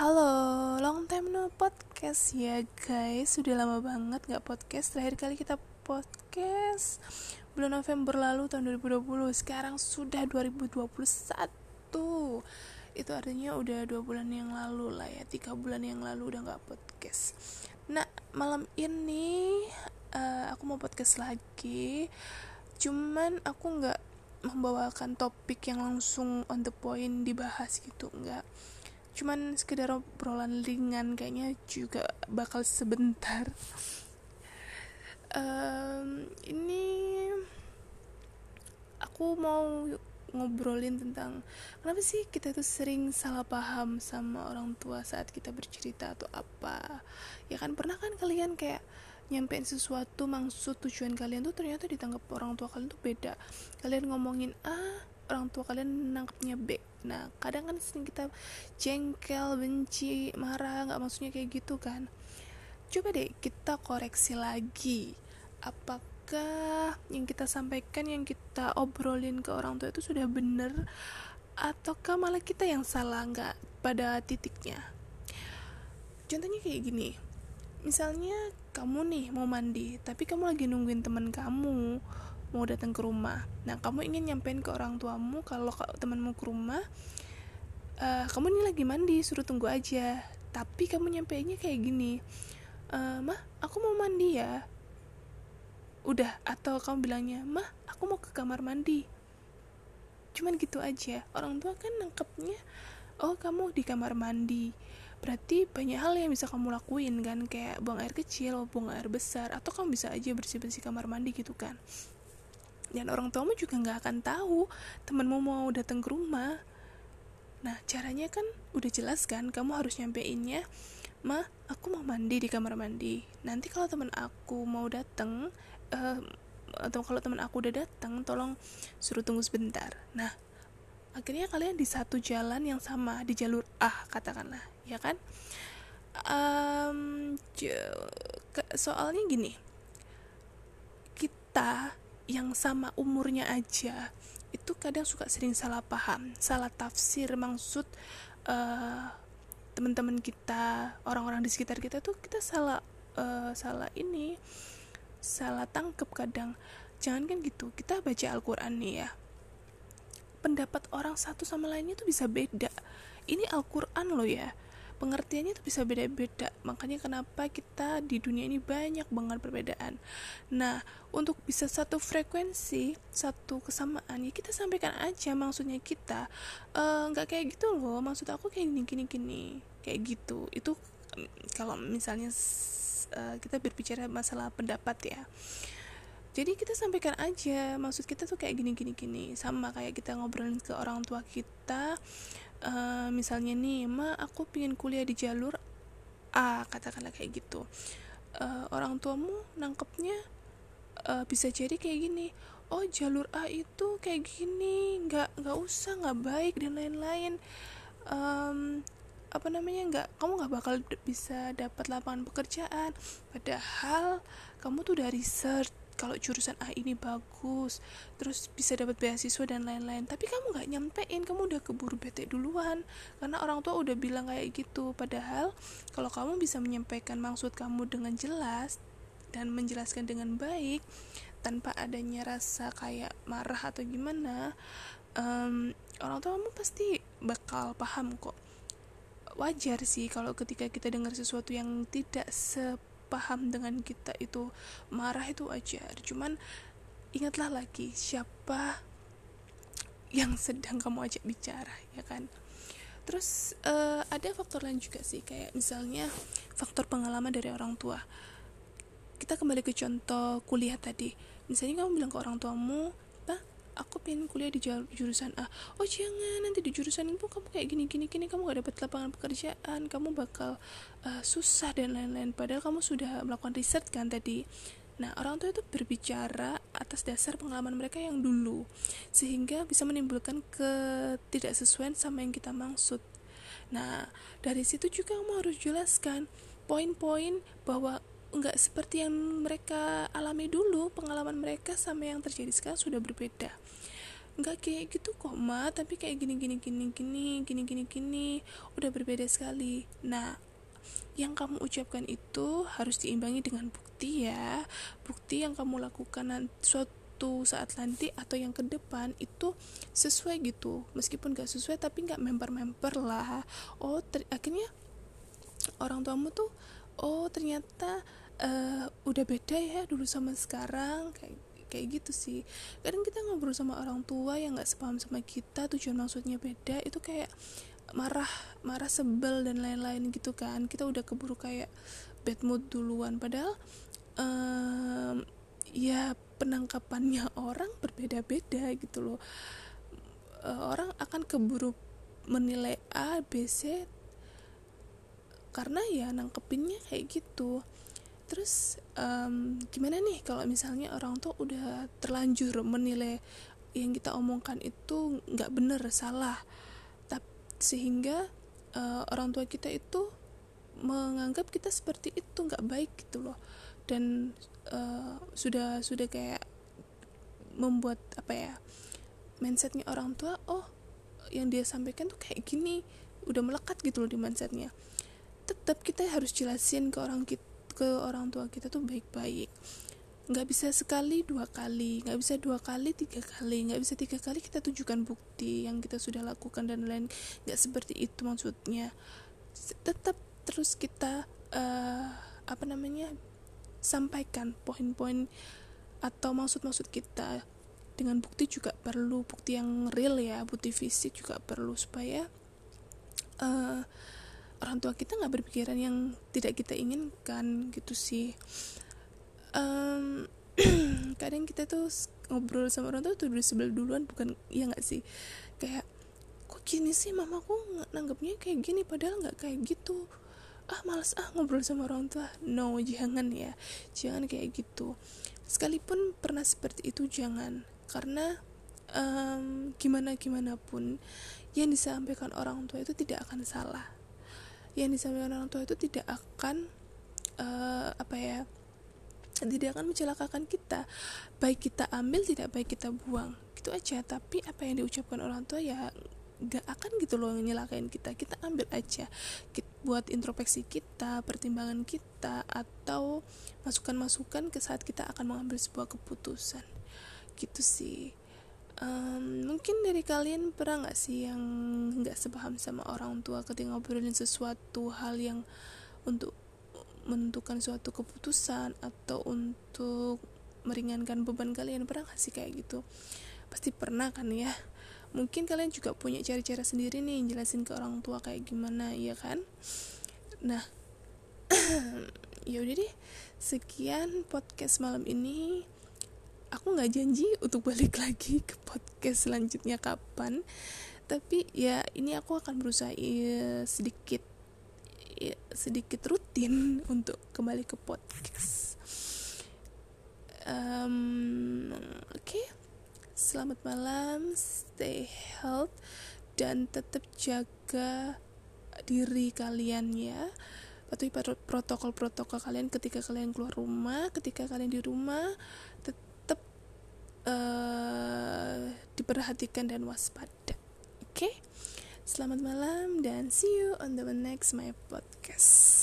Halo, long time no podcast ya guys. Sudah lama banget gak podcast. Terakhir kali kita podcast Bulan November lalu tahun 2020 Sekarang sudah 2021 Itu artinya udah dua bulan yang lalu lah ya Tiga bulan yang lalu udah gak podcast. Nah, malam ini uh, Aku mau podcast lagi. Cuman aku gak membawakan topik yang langsung on the point dibahas gitu Enggak cuman sekedar obrolan ringan kayaknya juga bakal sebentar. Um, ini aku mau ngobrolin tentang kenapa sih kita tuh sering salah paham sama orang tua saat kita bercerita atau apa? Ya kan pernah kan kalian kayak nyampein sesuatu maksud tujuan kalian tuh ternyata ditangkap orang tua kalian tuh beda. Kalian ngomongin A orang tua kalian nangkepnya B nah kadang kan sering kita jengkel benci marah nggak maksudnya kayak gitu kan. Coba deh kita koreksi lagi. Apakah yang kita sampaikan yang kita obrolin ke orang tua itu sudah benar ataukah malah kita yang salah nggak pada titiknya? Contohnya kayak gini. Misalnya kamu nih mau mandi tapi kamu lagi nungguin teman kamu mau datang ke rumah. Nah kamu ingin nyampein ke orang tuamu kalau temanmu ke rumah uh, kamu ini lagi mandi suruh tunggu aja. Tapi kamu nyampeinnya kayak gini uh, mah aku mau mandi ya. Udah atau kamu bilangnya mah aku mau ke kamar mandi. Cuman gitu aja. Orang tua kan nangkepnya oh kamu di kamar mandi. Berarti banyak hal yang bisa kamu lakuin kan kayak buang air kecil buang air besar atau kamu bisa aja bersih bersih kamar mandi gitu kan dan orang tuamu juga nggak akan tahu temanmu mau datang ke rumah. Nah caranya kan udah jelas kan kamu harus nyampeinnya ma aku mau mandi di kamar mandi. Nanti kalau teman aku mau datang uh, atau kalau teman aku udah datang tolong suruh tunggu sebentar. Nah akhirnya kalian di satu jalan yang sama di jalur A katakanlah ya kan? Um, soalnya gini kita yang sama umurnya aja itu kadang suka sering salah paham salah tafsir. Maksud uh, teman-teman kita orang-orang di sekitar kita tuh kita salah uh, salah ini salah tangkep kadang. Jangan kan gitu kita baca Al-Quran nih ya. Pendapat orang satu sama lainnya tuh bisa beda. Ini Al-Quran loh ya pengertiannya itu bisa beda-beda. Makanya kenapa kita di dunia ini banyak banget perbedaan. Nah untuk bisa satu frekuensi satu kesamaan ya kita sampaikan aja maksudnya kita eh, nggak uh, kayak gitu loh. Maksud aku kayak gini gini gini. Kayak gitu. Itu kalau misalnya uh, kita berbicara masalah pendapat ya. Jadi kita sampaikan aja maksud kita tuh kayak gini gini gini. Sama kayak kita ngobrolin ke orang tua kita uh, misalnya nih ma aku pingin kuliah di jalur A katakanlah kayak gitu. Uh, orang tuamu nangkepnya uh, bisa jadi kayak gini oh jalur A itu kayak gini nggak nggak usah nggak baik dan lain-lain. Um, apa namanya nggak kamu nggak bakal bisa dapat lapangan pekerjaan. Padahal kamu tuh udah research kalau jurusan A ini bagus terus bisa dapat beasiswa dan lain-lain. Tapi kamu nggak nyampein kamu udah keburu bete duluan. Karena orang tua udah bilang kayak gitu. Padahal kalau kamu bisa menyampaikan maksud kamu dengan jelas dan menjelaskan dengan baik tanpa adanya rasa kayak marah atau gimana um, orang tua kamu pasti bakal paham kok. Wajar sih kalau ketika kita dengar sesuatu yang tidak se paham dengan kita itu marah itu wajar. Cuman ingatlah lagi siapa yang sedang kamu ajak bicara ya kan? Terus uh, ada faktor lain juga sih kayak misalnya faktor pengalaman dari orang tua. Kita kembali ke contoh kuliah tadi. Misalnya kamu bilang ke orang tuamu aku pengen kuliah di jurusan A. Oh jangan nanti di jurusan itu kamu kayak gini gini gini kamu gak dapat lapangan pekerjaan kamu bakal uh, susah dan lain-lain. Padahal kamu sudah melakukan riset kan tadi. Nah, orang tua itu berbicara atas dasar pengalaman mereka yang dulu, sehingga bisa menimbulkan ketidaksesuaian sama yang kita maksud. Nah, dari situ juga kamu harus jelaskan poin-poin bahwa nggak seperti yang mereka alami dulu pengalaman mereka sama yang terjadi sekarang sudah berbeda. Nggak kayak gitu kok ma tapi kayak gini gini gini gini gini gini gini udah berbeda sekali. Nah yang kamu ucapkan itu harus diimbangi dengan bukti ya. Bukti yang kamu lakukan suatu saat nanti atau yang ke depan itu sesuai gitu. Meskipun gak sesuai tapi nggak member-member lah. Oh akhirnya orang tuamu tuh oh ternyata uh, udah beda ya dulu sama sekarang kayak kayak gitu sih. Kadang kita ngobrol sama orang tua yang nggak sepaham sama kita tujuan maksudnya beda itu kayak marah marah sebel dan lain-lain gitu kan. Kita udah keburu kayak bad mood duluan. Padahal um, ya penangkapannya orang berbeda-beda gitu loh. Uh, orang akan keburu menilai A B C karena ya nangkepinnya kayak gitu. Terus um, gimana nih kalau misalnya orang tua udah terlanjur menilai yang kita omongkan itu nggak bener salah. Tapi sehingga uh, orang tua kita itu menganggap kita seperti itu nggak baik gitu loh. Dan uh, sudah sudah kayak membuat apa ya mindsetnya orang tua oh yang dia sampaikan tuh kayak gini udah melekat gitu loh di mindsetnya tetap kita harus jelasin ke orang kita ke orang tua kita tuh baik-baik. Nggak bisa sekali dua kali nggak bisa dua kali tiga kali. Nggak bisa tiga kali kita tunjukkan bukti yang kita sudah lakukan dan lain nggak seperti itu maksudnya. Tetap terus kita uh, apa namanya sampaikan poin-poin atau maksud-maksud kita. Dengan bukti juga perlu bukti yang real ya bukti fisik juga perlu supaya uh, orang tua kita nggak berpikiran yang tidak kita inginkan gitu sih. Um, kadang kita tuh ngobrol sama orang tua tuh udah sebel duluan bukan ya nggak sih? Kayak kok gini sih mamaku nanggapnya kayak gini padahal nggak kayak gitu. Ah males ah ngobrol sama orang tua. No jangan ya. Jangan kayak gitu. Sekalipun pernah seperti itu jangan. Karena um, gimana gimana pun yang disampaikan orang tua itu tidak akan salah yang disampaikan orang tua itu tidak akan uh, apa ya tidak akan mencelakakan kita. Baik kita ambil tidak baik kita buang. Gitu aja. Tapi apa yang diucapkan orang tua ya gak akan gitu loh nyelakain kita. Kita ambil aja. Kita, buat introspeksi kita pertimbangan kita atau masukan-masukan ke saat kita akan mengambil sebuah keputusan. Gitu sih um, mungkin dari kalian pernah nggak sih yang nggak sepaham sama orang tua ketika ngobrolin sesuatu hal yang untuk menentukan suatu keputusan atau untuk meringankan beban kalian? Pernah nggak sih kayak gitu? Pasti pernah kan ya? Mungkin kalian juga punya cara-cara sendiri nih jelasin ke orang tua kayak gimana ya kan? Nah ya udah deh. Sekian podcast malam ini aku nggak janji untuk balik lagi ke podcast selanjutnya kapan. Tapi ya ini aku akan berusaha ya, sedikit ya, sedikit rutin untuk kembali ke podcast. Um, oke. Okay. selamat malam stay health dan tetap jaga diri kalian ya. Patuhi protokol-protokol kalian ketika kalian keluar rumah ketika kalian di rumah uh, diperhatikan dan waspada. Oke, okay? selamat malam dan see you on the next my podcast.